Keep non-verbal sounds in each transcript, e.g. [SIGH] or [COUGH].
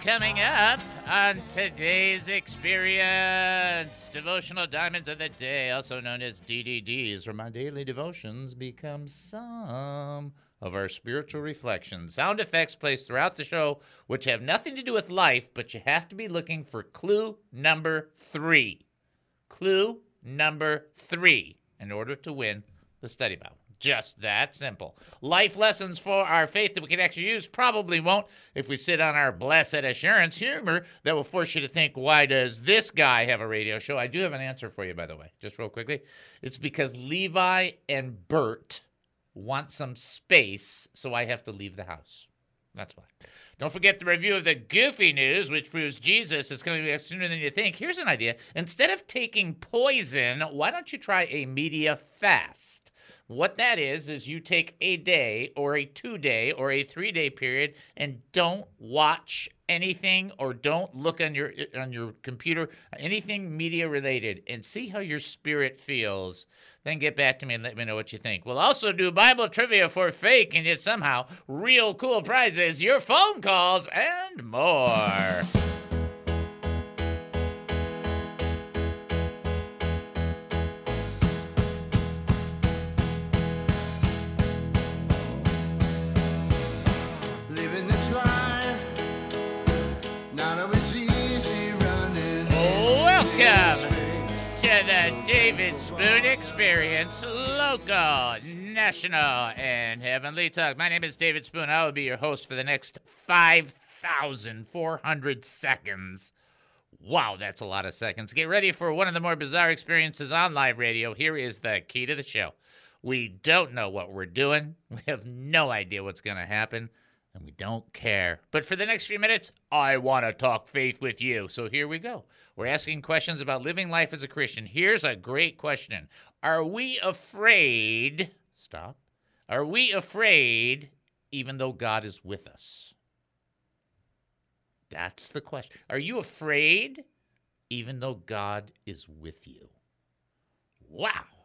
coming up on today's experience. Devotional Diamonds of the Day, also known as DDDs, where my daily devotions become some of our spiritual reflections. Sound effects placed throughout the show, which have nothing to do with life, but you have to be looking for clue number three. Clue number three in order to win the study Bible. Just that simple. Life lessons for our faith that we can actually use probably won't if we sit on our blessed assurance humor that will force you to think, why does this guy have a radio show? I do have an answer for you, by the way, just real quickly. It's because Levi and Bert want some space, so I have to leave the house. That's why. Don't forget the review of the Goofy News, which proves Jesus is coming back sooner than you think. Here's an idea. Instead of taking poison, why don't you try a media fast? What that is, is you take a day or a two day or a three day period and don't watch anything or don't look on your on your computer anything media related and see how your spirit feels. Then get back to me and let me know what you think. We'll also do bible trivia for fake and yet somehow real cool prizes your phone calls and more David Spoon Experience, local, national, and heavenly talk. My name is David Spoon. I will be your host for the next 5,400 seconds. Wow, that's a lot of seconds. Get ready for one of the more bizarre experiences on live radio. Here is the key to the show. We don't know what we're doing, [LAUGHS] we have no idea what's going to happen, and we don't care. But for the next few minutes, I want to talk faith with you. So here we go. We're asking questions about living life as a Christian. Here's a great question Are we afraid? Stop. Are we afraid even though God is with us? That's the question. Are you afraid even though God is with you? Wow.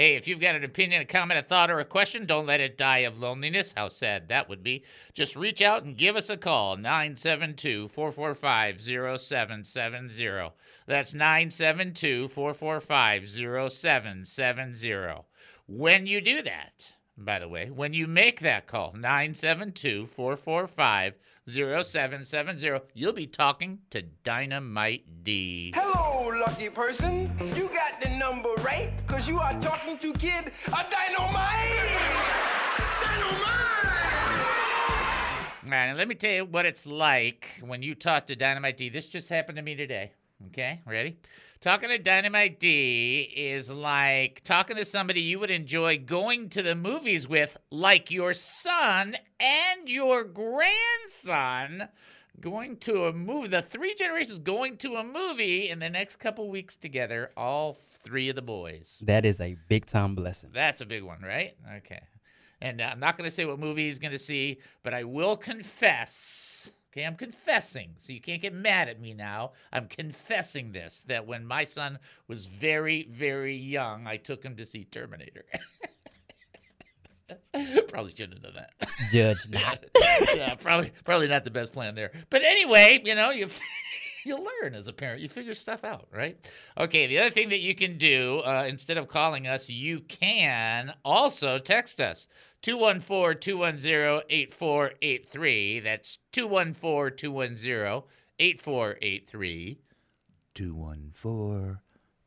Hey, if you've got an opinion, a comment, a thought, or a question, don't let it die of loneliness. How sad that would be. Just reach out and give us a call 972 445 0770. That's 972 445 0770. When you do that, by the way, when you make that call, 972 445 0770, you'll be talking to Dynamite D. Hello, lucky person. You got the number right, cause you are talking to Kid a Dynamite! Dynamite! Man, let me tell you what it's like when you talk to Dynamite D. This just happened to me today. Okay, ready? Talking to Dynamite D is like talking to somebody you would enjoy going to the movies with, like your son and your grandson going to a movie. The three generations going to a movie in the next couple weeks together, all three of the boys. That is a big time blessing. That's a big one, right? Okay. And I'm not going to say what movie he's going to see, but I will confess. Okay, I'm confessing, so you can't get mad at me now. I'm confessing this that when my son was very, very young, I took him to see Terminator. [LAUGHS] probably shouldn't have done that. Judge [LAUGHS] not. yeah, probably, probably not the best plan there. But anyway, you know, you [LAUGHS] you learn as a parent. You figure stuff out, right? Okay, the other thing that you can do uh, instead of calling us, you can also text us 214 210 8483. That's 214 210 8483. 214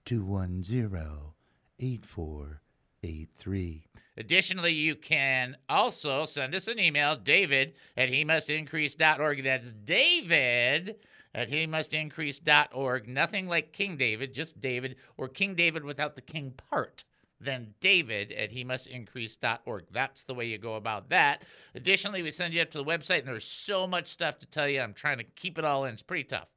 210 8483. Additionally, you can also send us an email, david at he must increase.org. That's David at he must increase.org. Nothing like King David, just David, or King David without the king part. Then David at he. That's the way you go about that. Additionally, we send you up to the website, and there's so much stuff to tell you. I'm trying to keep it all in. It's pretty tough.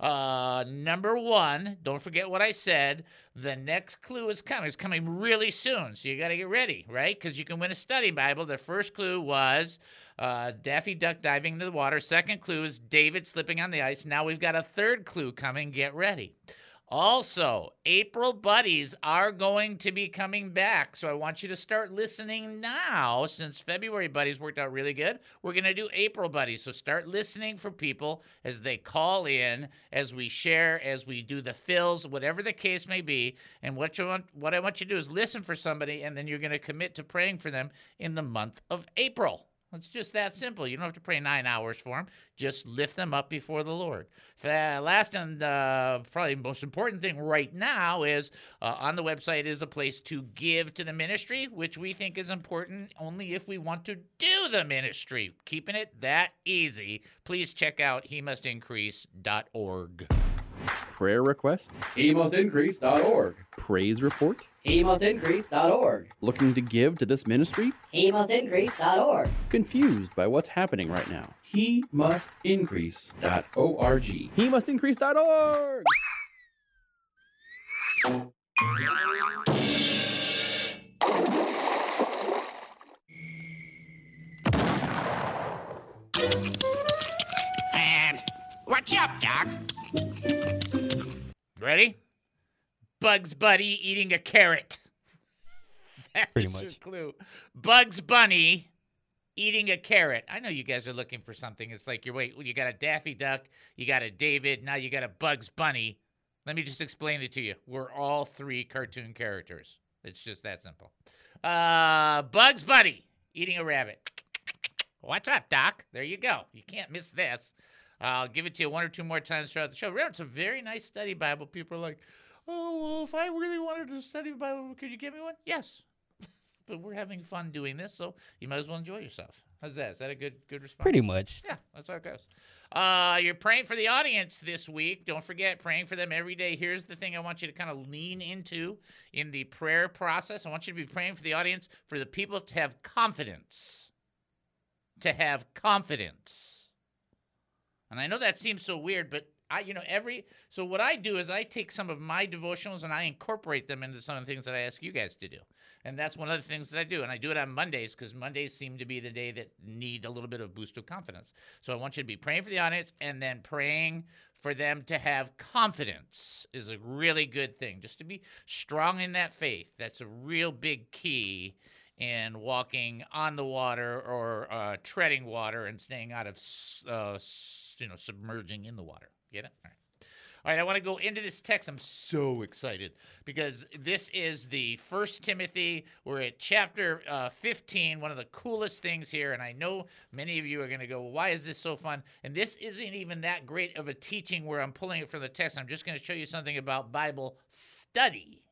Uh, number one, don't forget what I said. The next clue is coming. It's coming really soon, so you got to get ready, right? Because you can win a study Bible. The first clue was uh, Daffy Duck diving into the water. Second clue is David slipping on the ice. Now we've got a third clue coming. Get ready. Also, April Buddies are going to be coming back. So I want you to start listening now since February Buddies worked out really good. We're going to do April Buddies. So start listening for people as they call in, as we share, as we do the fills, whatever the case may be. And what you want what I want you to do is listen for somebody and then you're going to commit to praying for them in the month of April. It's just that simple. You don't have to pray nine hours for them. Just lift them up before the Lord. The last and uh, probably most important thing right now is uh, on the website is a place to give to the ministry, which we think is important only if we want to do the ministry. Keeping it that easy. Please check out he must increase.org. Prayer request? HeMustIncrease.org. Praise report? HeMustIncrease.org. Looking to give to this ministry? HeMustIncrease.org. Confused by what's happening right now? HeMustIncrease.org. He must increase.org! What's up, Doc? Ready? Bugs Bunny eating a carrot. [LAUGHS] That's Pretty your much. clue. Bugs Bunny eating a carrot. I know you guys are looking for something. It's like you're wait, you got a Daffy Duck, you got a David, now you got a Bugs Bunny. Let me just explain it to you. We're all three cartoon characters. It's just that simple. Uh, Bugs Bunny eating a rabbit. What's up, Doc? There you go. You can't miss this. I'll give it to you one or two more times throughout the show. Remember, it's a very nice study Bible. People are like, oh, well, if I really wanted to study the Bible, could you give me one? Yes. [LAUGHS] but we're having fun doing this, so you might as well enjoy yourself. How's that? Is that a good good response? Pretty much. Yeah, that's how it goes. Uh, you're praying for the audience this week. Don't forget, praying for them every day. Here's the thing I want you to kind of lean into in the prayer process. I want you to be praying for the audience, for the people to have confidence. To have confidence. And I know that seems so weird, but I, you know, every so what I do is I take some of my devotionals and I incorporate them into some of the things that I ask you guys to do. And that's one of the things that I do. And I do it on Mondays because Mondays seem to be the day that need a little bit of boost of confidence. So I want you to be praying for the audience and then praying for them to have confidence is a really good thing. Just to be strong in that faith. That's a real big key in walking on the water or uh, treading water and staying out of, uh, you know, submerging in the water. Get it? All right. All right, I want to go into this text. I'm so excited because this is the First Timothy. We're at chapter uh, 15, one of the coolest things here. And I know many of you are going to go, well, why is this so fun? And this isn't even that great of a teaching where I'm pulling it from the text. I'm just going to show you something about Bible study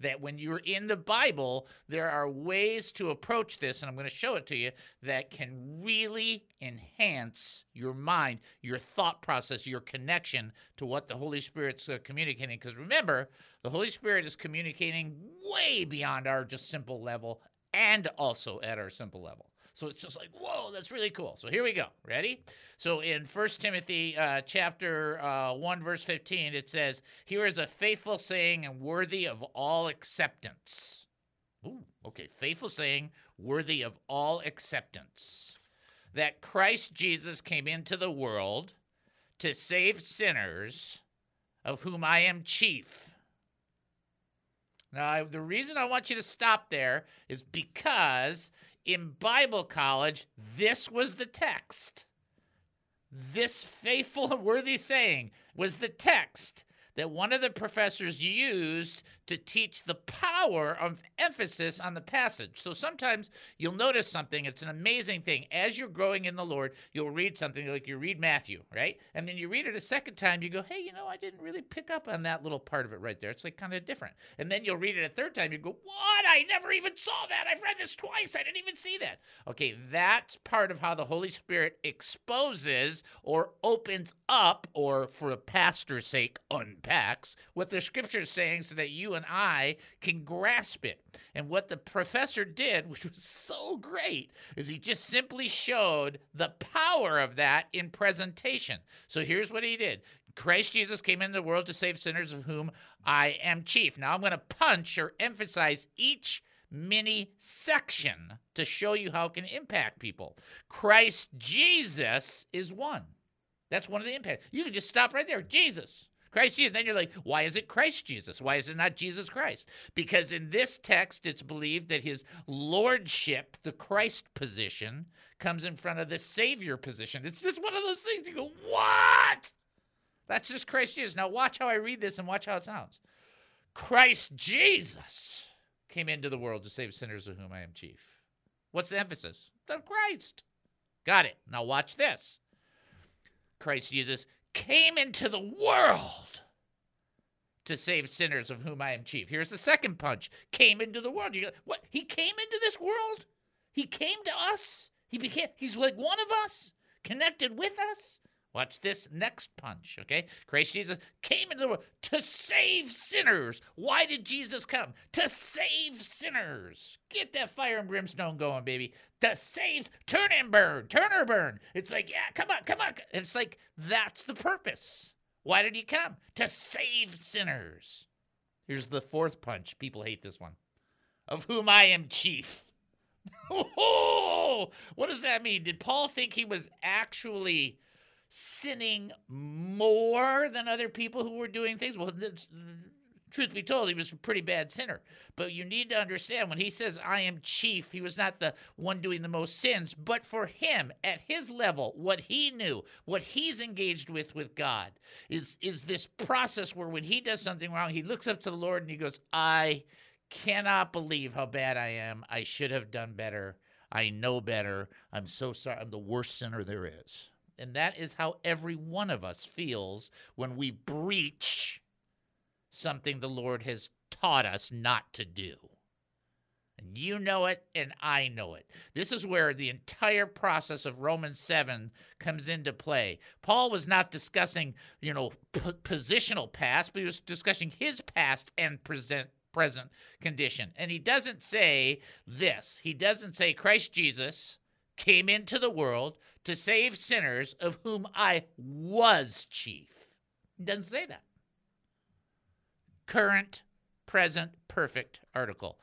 that when you're in the Bible, there are ways to approach this, and I'm going to show it to you, that can really enhance your mind, your thought process, your connection to what the Holy Spirit's uh, communicating. Because remember, the Holy Spirit is communicating way beyond our just simple level and also at our simple level. So it's just like, whoa, that's really cool. So here we go. Ready? So in 1 Timothy uh, chapter uh, 1, verse 15, it says, Here is a faithful saying and worthy of all acceptance. Ooh, okay. Faithful saying, worthy of all acceptance. That Christ Jesus came into the world to save sinners, of whom I am chief. Now, the reason I want you to stop there is because in Bible college, this was the text. This faithful and worthy saying was the text that one of the professors used to teach the power of emphasis on the passage. So sometimes you'll notice something, it's an amazing thing. As you're growing in the Lord, you'll read something like you read Matthew, right? And then you read it a second time, you go, hey, you know, I didn't really pick up on that little part of it right there. It's like kind of different. And then you'll read it a third time, you go, what? I never even saw that. I've read this twice. I didn't even see that. Okay, that's part of how the Holy Spirit exposes or opens up, or for a pastor's sake, unpacks what the scripture is saying so that you and I can grasp it. And what the professor did, [LAUGHS] which was so great, is he just simply showed the power of that in presentation. So here's what he did Christ Jesus came into the world to save sinners, of whom I am chief. Now I'm going to punch or emphasize each mini section to show you how it can impact people. Christ Jesus is one. That's one of the impacts. You can just stop right there. Jesus. Christ Jesus. Then you're like, why is it Christ Jesus? Why is it not Jesus Christ? Because in this text, it's believed that his lordship, the Christ position, comes in front of the Savior position. It's just one of those things you go, what? That's just Christ Jesus. Now watch how I read this and watch how it sounds. Christ Jesus came into the world to save sinners of whom I am chief. What's the emphasis? The Christ. Got it. Now watch this. Christ Jesus came into the world to save sinners of whom I am chief. Here's the second punch. Came into the world. You what? He came into this world? He came to us? He became he's like one of us, connected with us. Watch this next punch, okay? Christ Jesus came into the world to save sinners. Why did Jesus come? To save sinners. Get that fire and brimstone going, baby. To save, turn and burn, turn or burn. It's like, yeah, come on, come on. It's like, that's the purpose. Why did he come? To save sinners. Here's the fourth punch. People hate this one. Of whom I am chief. [LAUGHS] Oh, what does that mean? Did Paul think he was actually sinning more than other people who were doing things? Well, truth be told, he was a pretty bad sinner. But you need to understand when he says, I am chief, he was not the one doing the most sins. But for him, at his level, what he knew, what he's engaged with with God, is, is this process where when he does something wrong, he looks up to the Lord and he goes, I cannot believe how bad I am. I should have done better. I know better. I'm so sorry. I'm the worst sinner there is. And that is how every one of us feels when we breach something the Lord has taught us not to do. And you know it, and I know it. This is where the entire process of Romans 7 comes into play. Paul was not discussing, you know, p- positional past, but he was discussing his past and present present condition. And he doesn't say this. He doesn't say Christ Jesus came into the world to save sinners of whom I was chief. Doesn't say that. Current, present, perfect article.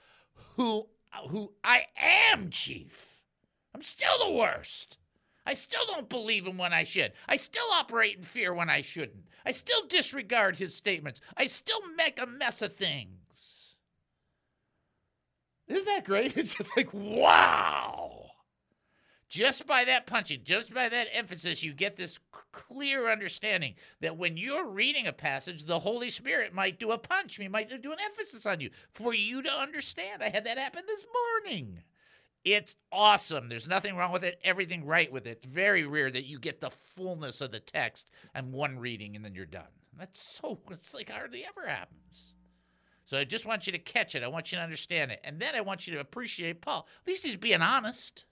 Who who I am chief. I'm still the worst. I still don't believe him when I should. I still operate in fear when I shouldn't. I still disregard his statements. I still make a mess of things. Isn't that great? [LAUGHS] It's just like, wow. Just by that punching, just by that emphasis, you get this clear understanding that when you're reading a passage, the Holy Spirit might do a punch. He might do an emphasis on you for you to understand. I had that happen this morning. It's awesome. There's nothing wrong with it, everything right with it. It's very rare that you get the fullness of the text and one reading and then you're done. That's so, it's like hardly ever happens. So I just want you to catch it. I want you to understand it. And then I want you to appreciate Paul. At least he's being honest.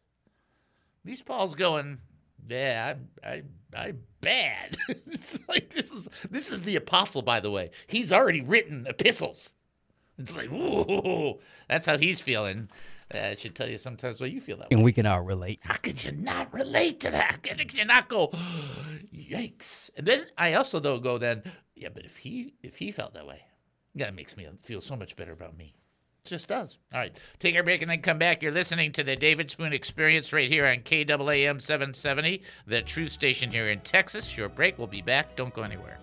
Least Paul's going, yeah, I'm, I'm, I'm bad. [LAUGHS] it's like this is this is the apostle, by the way. He's already written epistles. It's like, whoa, that's how he's feeling. Uh, I should tell you sometimes why you feel that way. And we can all relate. How could you not relate to that? How could you not go, [GASPS] yikes? And then I also though go then, yeah, but if he if he felt that way, that makes me feel so much better about me. Just does. All right, take our break and then come back. You're listening to the David Spoon Experience right here on KAAM 770, the truth station here in Texas. Short break. We'll be back. Don't go anywhere.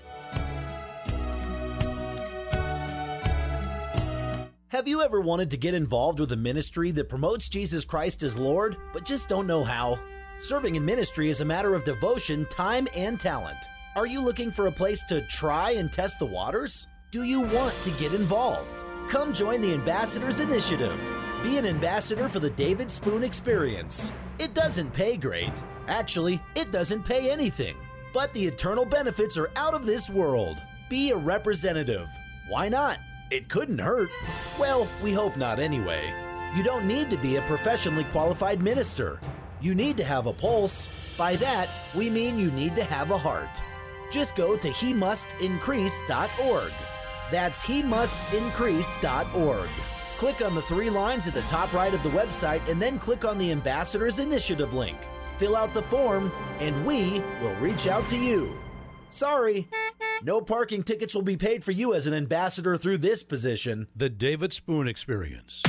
Have you ever wanted to get involved with a ministry that promotes Jesus Christ as Lord, but just don't know how? Serving in ministry is a matter of devotion, time, and talent. Are you looking for a place to try and test the waters? Do you want to get involved? Come join the Ambassadors Initiative. Be an ambassador for the David Spoon Experience. It doesn't pay great. Actually, it doesn't pay anything. But the eternal benefits are out of this world. Be a representative. Why not? It couldn't hurt. Well, we hope not anyway. You don't need to be a professionally qualified minister. You need to have a pulse. By that, we mean you need to have a heart. Just go to he mustincrease.org. That's he mustincrease.org. Click on the three lines at the top right of the website and then click on the Ambassadors Initiative link. Fill out the form, and we will reach out to you. Sorry, no parking tickets will be paid for you as an ambassador through this position. The David Spoon Experience.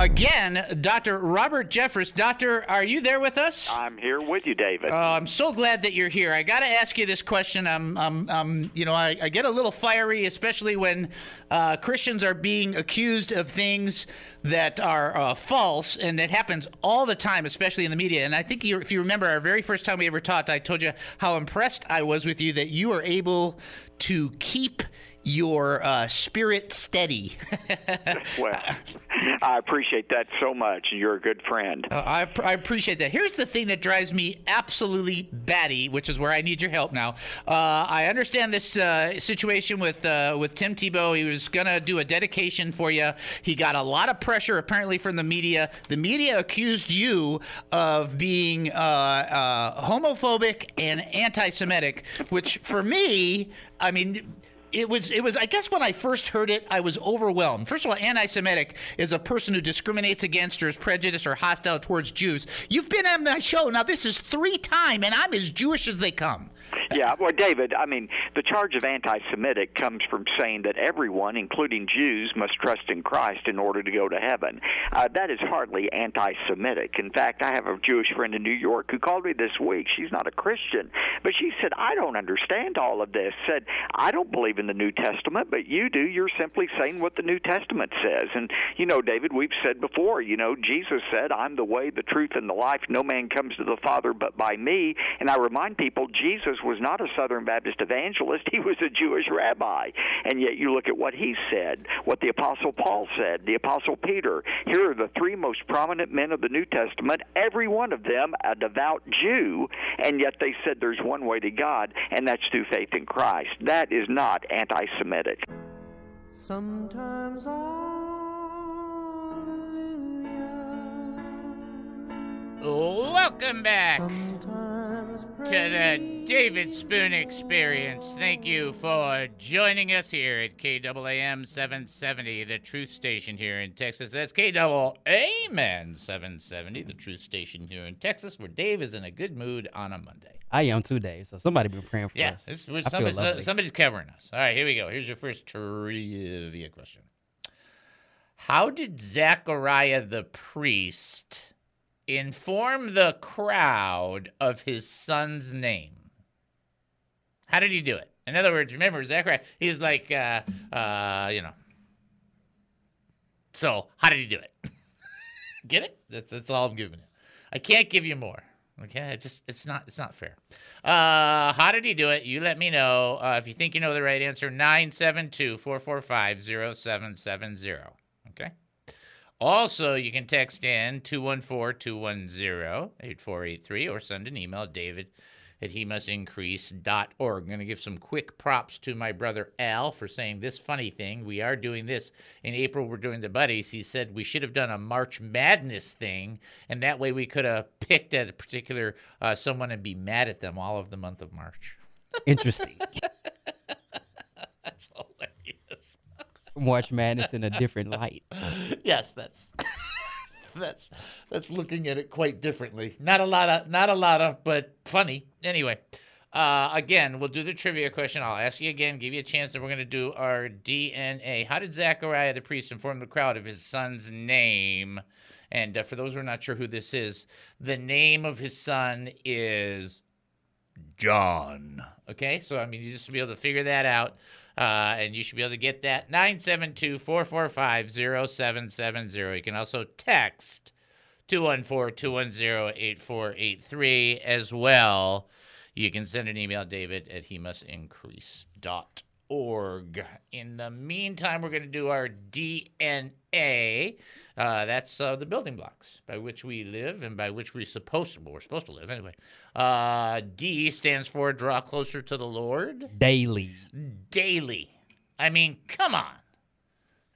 Again, Dr. Robert Jeffress. Doctor, are you there with us? I'm here with you, David. Oh, I'm so glad that you're here. I got to ask you this question. I'm, I'm, I'm you know, I, I get a little fiery, especially when uh, Christians are being accused of things that are uh, false, and that happens all the time, especially in the media. And I think you, if you remember our very first time we ever talked, I told you how impressed I was with you that you were able to keep your uh, spirit steady. [LAUGHS] well, I appreciate that so much. You're a good friend. Uh, I, I appreciate that. Here's the thing that drives me absolutely batty, which is where I need your help now. Uh, I understand this uh, situation with uh, with Tim Tebow. He was gonna do a dedication for you. He got a lot of pressure apparently from the media. The media accused you of being uh, uh, homophobic and anti-Semitic, which for me, I mean it was it was I guess when I first heard it, I was overwhelmed. First of all, anti-Semitic is a person who discriminates against or is prejudiced or hostile towards Jews. You've been on my show now. This is three time, and I'm as Jewish as they come. [LAUGHS] Yeah, well, David, I mean, the charge of anti Semitic comes from saying that everyone, including Jews, must trust in Christ in order to go to heaven. Uh, that is hardly anti Semitic. In fact, I have a Jewish friend in New York who called me this week. She's not a Christian, but she said, I don't understand all of this. Said, I don't believe in the New Testament, but you do. You're simply saying what the New Testament says. And, you know, David, we've said before, you know, Jesus said, I'm the way, the truth, and the life. No man comes to the Father but by me. And I remind people, Jesus was not a Southern Baptist evangelist, he was a Jewish rabbi. And yet you look at what he said, what the Apostle Paul said, the Apostle Peter. Here are the three most prominent men of the New Testament, every one of them a devout Jew, and yet they said there's one way to God, and that's through faith in Christ. That is not anti Semitic. Sometimes Welcome back to the David Spoon Experience. Thank you for joining us here at KAAM 770, the truth station here in Texas. That's KAAM 770, the truth station here in Texas, where Dave is in a good mood on a Monday. I am too, Dave. So somebody been praying for Yeah, us. it's, I feel somebody's, somebody's covering us. All right, here we go. Here's your first trivia question. How did Zechariah the priest inform the crowd of his son's name? How did he do it? In other words, remember Zechariah, he's like, uh, uh, you know. So, how did he do it? [LAUGHS] Get it? That's, that's all I'm giving you. I can't give you more. Okay, it just it's not it's not fair. Uh, how did he do it? You let me know uh, if you think you know the right answer. 972-445-0770. Okay. Also, you can text in 214-210-8483 or send an email david at he must increase.org. I'm going to give some quick props to my brother Al for saying this funny thing. We are doing this in April. We're doing the buddies. He said we should have done a March Madness thing, and that way we could have picked at a particular uh, someone and be mad at them all of the month of March. Interesting. [LAUGHS] That's hilarious. March [LAUGHS] Madness in a different light. yes, that's [LAUGHS] that's that's looking at it quite differently. Not a lot of not a lot of, but funny. Anyway, uh, again, we'll do the trivia question. I'll ask you again, give you a chance, and we're going to do our DNA. How did Zachariah the priest inform the crowd of his son's name? And uh, for those who are not sure who this is, the name of his son is John. Okay, so I mean, you just should be able to figure that out. Uh, and you should be able to get that 972 445 0770. You can also text 214 210 8483 as well. You can send an email, David, at he must increase.org. In the meantime, we're going to do our DNA. Uh, that's uh, the building blocks by which we live and by which we're supposed to, well, we're supposed to live anyway. Uh, D stands for draw closer to the Lord Daily. daily. I mean, come on.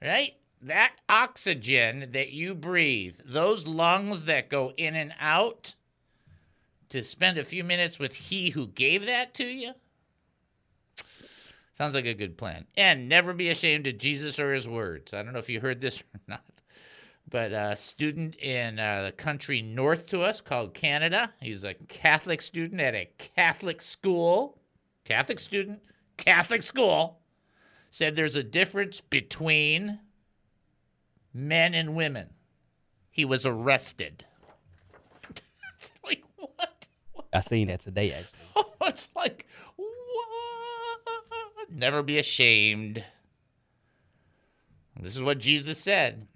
Right? That oxygen that you breathe, those lungs that go in and out, to spend a few minutes with He who gave that to you? Sounds like a good plan. And never be ashamed of Jesus or His words. I don't know if you heard this [LAUGHS] or not, but a student in uh, the country north to us called Canada, he's a Catholic student at a Catholic school. Catholic student, Catholic school, said there's a difference between men and women. he was arrested. [LAUGHS] it's like what? I seen that today actually. [LAUGHS] it's like Never be ashamed. This is what Jesus said.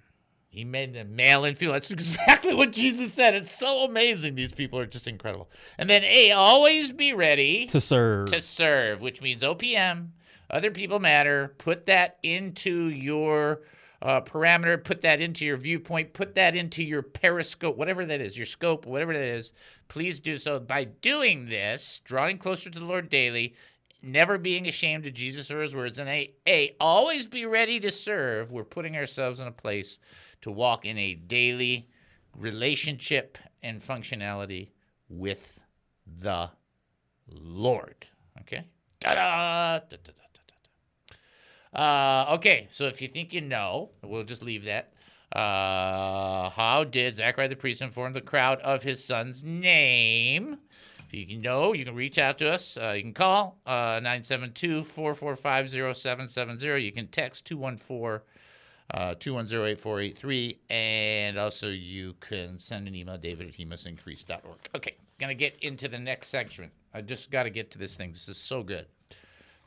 He made them male and female. That's exactly what Jesus said. It's so amazing. These people are just incredible. And then A, always be ready To serve. to serve, which means OPM, other people matter. Put that into your uh, parameter, put that into your viewpoint, put that into your periscope, whatever that is, your scope, whatever that is. Please do so. By doing this, drawing closer to the Lord daily, never being ashamed of Jesus or his words, and A, a always be ready to serve. We're putting ourselves in a place to walk in a daily relationship and functionality with the Lord. Okay? Ta-da! Uh, okay, so if you think you know, we'll just leave that. Uh, how did Zachariah the priest inform the crowd of his son's name? If you can know, you can reach out to us. Uh, you can call uh, 972 445 0770. You can text 214 uh, 210-8483 and also you can send an email david at okay gonna get into the next section. I just got to get to this thing. This is so good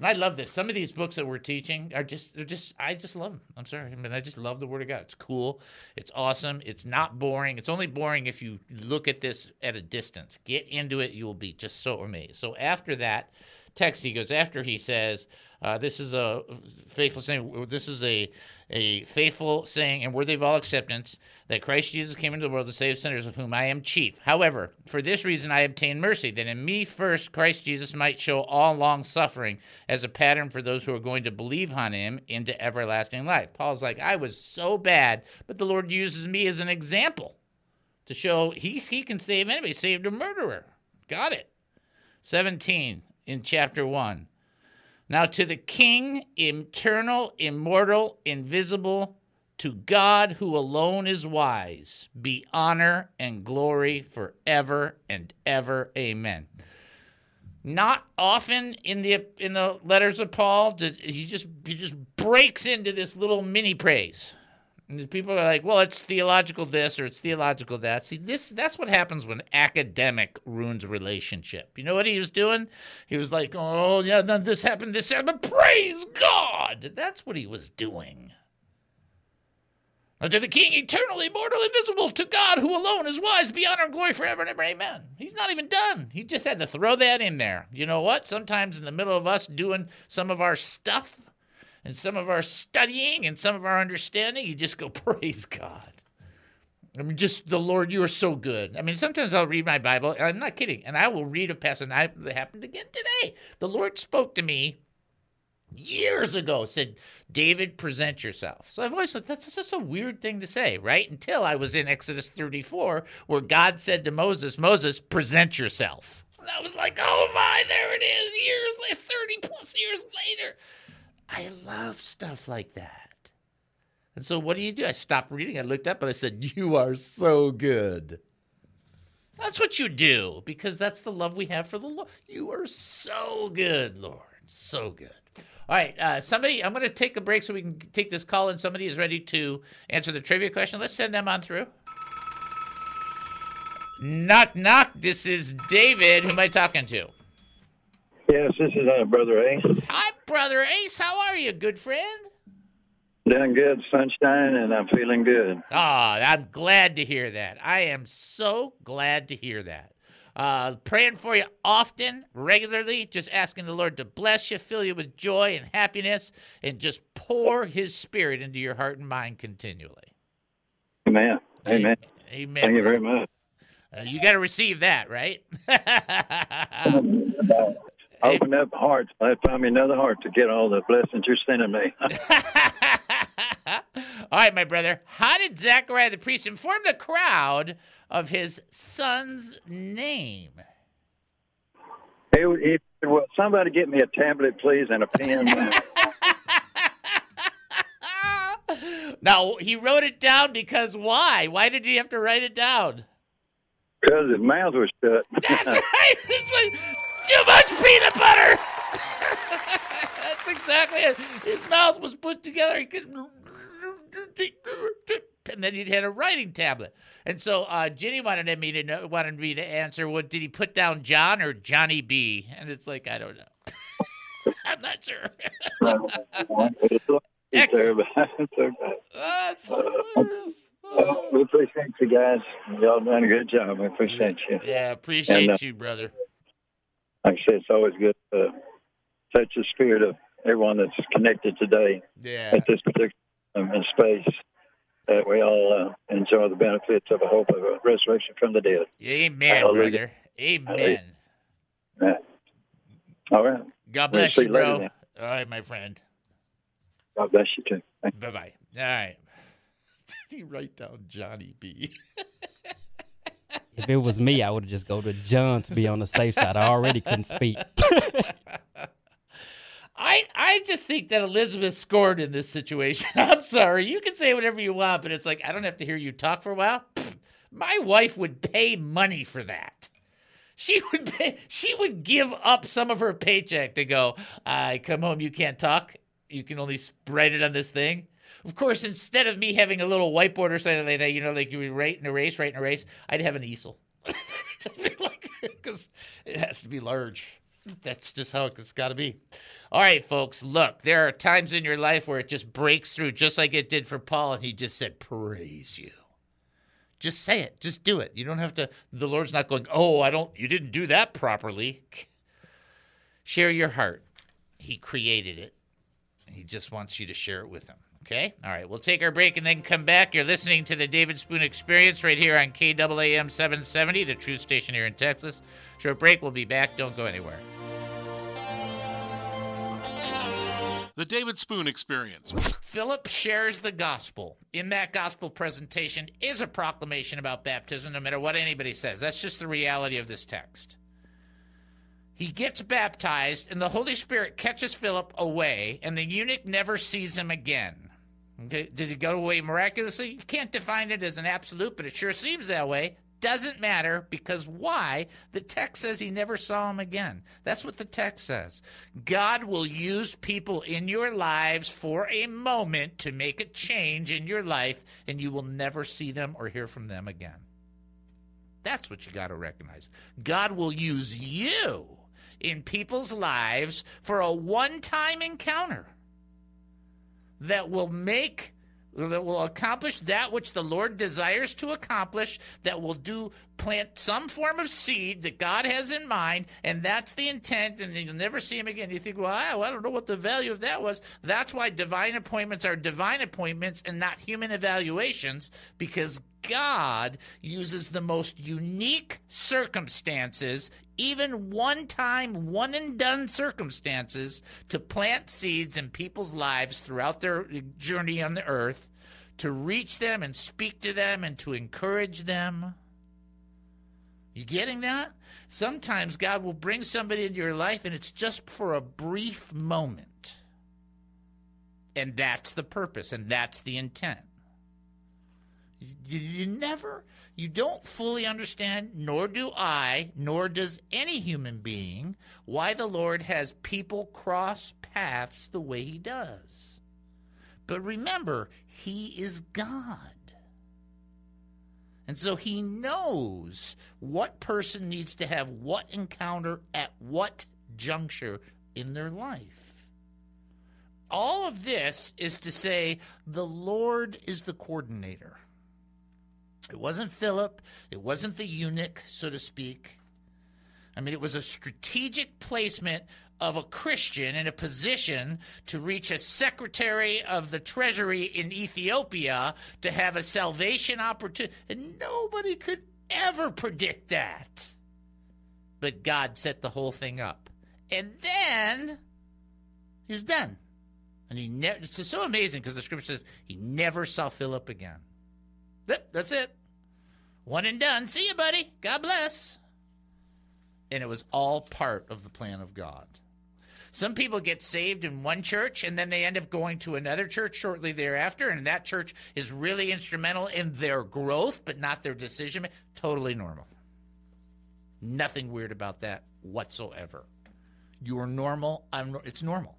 and i love this. Some of these books that we're teaching are just they're just i just love them i'm sorry. I mean i just love the word of god. It's cool. It's awesome. It's not boring. It's only boring if you look at this at a distance. Get into it. You will be just so amazed. So after that text he goes after he says uh, this is a faithful saying. This is a a faithful saying and worthy of all acceptance that Christ Jesus came into the world to save sinners, of whom I am chief. However, for this reason I obtained mercy, that in me first Christ Jesus might show all long suffering as a pattern for those who are going to believe on him into everlasting life. Paul's like, I was so bad, but the Lord uses me as an example to show he he can save anybody. Saved a murderer. Got it. 17 in chapter 1. Now to the King, eternal, immortal, invisible, to God who alone is wise, be honor and glory forever and ever. Amen. Not often in the in the letters of Paul, he just he just breaks into this little mini praise. And people are like, well, it's theological this or it's theological that. See, this that's what happens when academic ruins relationship. You know what he was doing? He was like, oh yeah, then this happened, this happened. Praise God. That's what he was doing. Unto the King, eternal, immortal, invisible, to God who alone is wise, be honor and glory forever and ever. Amen. He's not even done. He just had to throw that in there. You know what? Sometimes in the middle of us doing some of our stuff, and some of our studying and some of our understanding, you just go, [LAUGHS] Praise God. I mean, just the Lord, you are so good. I mean, sometimes I'll read my Bible, I'm not kidding, and I will read a passage, it happened again today. The Lord spoke to me years ago, said, David, present yourself. So I've always thought that's just a weird thing to say, right? Until I was in Exodus 34, where God said to Moses, Moses, present yourself. And I was like, oh my, there it is, years, like 30 plus years later. I love stuff like that. And so what do you do? I stopped reading. I looked up and I said, You are so good. That's what you do because that's the love we have for the Lord. You are so good, Lord. So good. All right, uh, somebody, I'm going to take a break so we can take this call, and somebody is ready to answer the trivia question. Let's send them on through. Knock, knock. This is David. Who am I talking to? Yes, this is uh, Brother Ace. Hi, Brother Ace. How are you, good friend? Doing good, sunshine, and I'm feeling good. Ah, I'm glad to hear that. I am so glad to hear that. Uh, praying for you often, regularly, just asking the Lord to bless you, fill you with joy and happiness, and just pour His Spirit into your heart and mind continually. Amen. Amen. Amen. Thank you very much. Uh, you got to receive that, right? [LAUGHS] Open up hearts. I find me another heart to get all the blessings you're sending me. [LAUGHS] [LAUGHS] All right, my brother. How did Zechariah the priest inform the crowd of his son's name? he, he well, somebody get me a tablet, please, and a pen. [LAUGHS] Now, he wrote it down because why? Why did he have to write it down? Because his mouth was shut. That's right. It's like too much peanut butter. [LAUGHS] That's exactly it. His mouth was put together. He couldn't. And and then he had a writing tablet. And so uh, Ginny wanted me to know, wanted me to answer. What did he put down, John or Johnny B? And it's like I don't know. [LAUGHS] I'm not sure. [LAUGHS] It's there, but. That's hilarious. Uh, we appreciate you guys. Y'all done a good job. We appreciate you. Yeah, appreciate And, uh, you, brother. Like I said, it's always good to touch the spirit of everyone that's connected today Yeah. at this particular um, in space. That we all uh, enjoy the benefits of a hope of a resurrection from the dead. Amen, Hallelujah. brother. Amen. All right. God We'll bless you, you bro. All right, my friend. God bless you too. Bye bye. All right. Did [LAUGHS] he write down Johnny B? [LAUGHS] If it was me, I would have just go to John to be on the safe side. I already couldn't speak. [LAUGHS] I I just think that Elizabeth scored in this situation. [LAUGHS] I'm sorry. You can say whatever you want, but it's like I don't have to hear you talk for a while. My wife would pay money for that. She [LAUGHS] would pay, she would give up some of her paycheck to go, I come home, you can't talk. You can only write it on this thing. Of course, instead of me having a little whiteboard or something like that, you know, like you write and erase, write and erase, I'd have an easel. [LAUGHS] Because it has to be large. That's just how it's got to be. All right, folks, look, there are times in your life where it just breaks through, just like it did for Paul, and he just said, Praise you. Just say it. Just do it. You don't have to, the Lord's not going, Oh, I don't, you didn't do that properly. Share your heart. He created it. He just wants you to share it with him. Okay? All right. We'll take our break and then come back. You're listening to the David Spoon Experience right here on KAAM 770, the true station here in Texas. Short break. We'll be back. Don't go anywhere. The David Spoon Experience. Philip shares the gospel. In that gospel presentation is a proclamation about baptism, no matter what anybody says. That's just the reality of this text. He gets baptized, and the Holy Spirit catches Philip away, and the eunuch never sees him again. Okay? Does he go away miraculously? You can't define it as an absolute, but it sure seems that way. Doesn't matter because why? The text says he never saw him again. That's what the text says. God will use people in your lives for a moment to make a change in your life, and you will never see them or hear from them again. That's what you got to recognize. God will use you in people's lives for a one time encounter that will make that will accomplish that which the Lord desires to accomplish, that will do plant some form of seed that God has in mind, and that's the intent, and you'll never see him again. You think, well, I, I don't know what the value of that was. That's why divine appointments are divine appointments and not human evaluations, because God uses the most unique circumstances, even one time, one and done circumstances, to plant seeds in people's lives throughout their journey on the earth, to reach them and speak to them and to encourage them. You getting that? Sometimes God will bring somebody into your life and it's just for a brief moment. And that's the purpose and that's the intent. You, you never, you don't fully understand, nor do I, nor does any human being, why the Lord has people cross paths the way He does. But remember, He is God. And so He knows what person needs to have what encounter at what juncture in their life. All of this is to say the Lord is the coordinator. It wasn't Philip. It wasn't the eunuch, so to speak. I mean, it was a strategic placement of a Christian in a position to reach a secretary of the treasury in Ethiopia to have a salvation opportunity. And nobody could ever predict that. But God set the whole thing up. And then he's done. And he never, it's so amazing because the scripture says he never saw Philip again. Yep, that's it. One and done. See you, buddy. God bless. And it was all part of the plan of God. Some people get saved in one church and then they end up going to another church shortly thereafter, and that church is really instrumental in their growth, but not their decision. Totally normal. Nothing weird about that whatsoever. You're normal. I'm, it's normal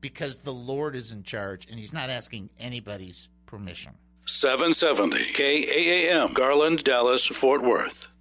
because the Lord is in charge and He's not asking anybody's permission. 770 KAAM, Garland, Dallas, Fort Worth.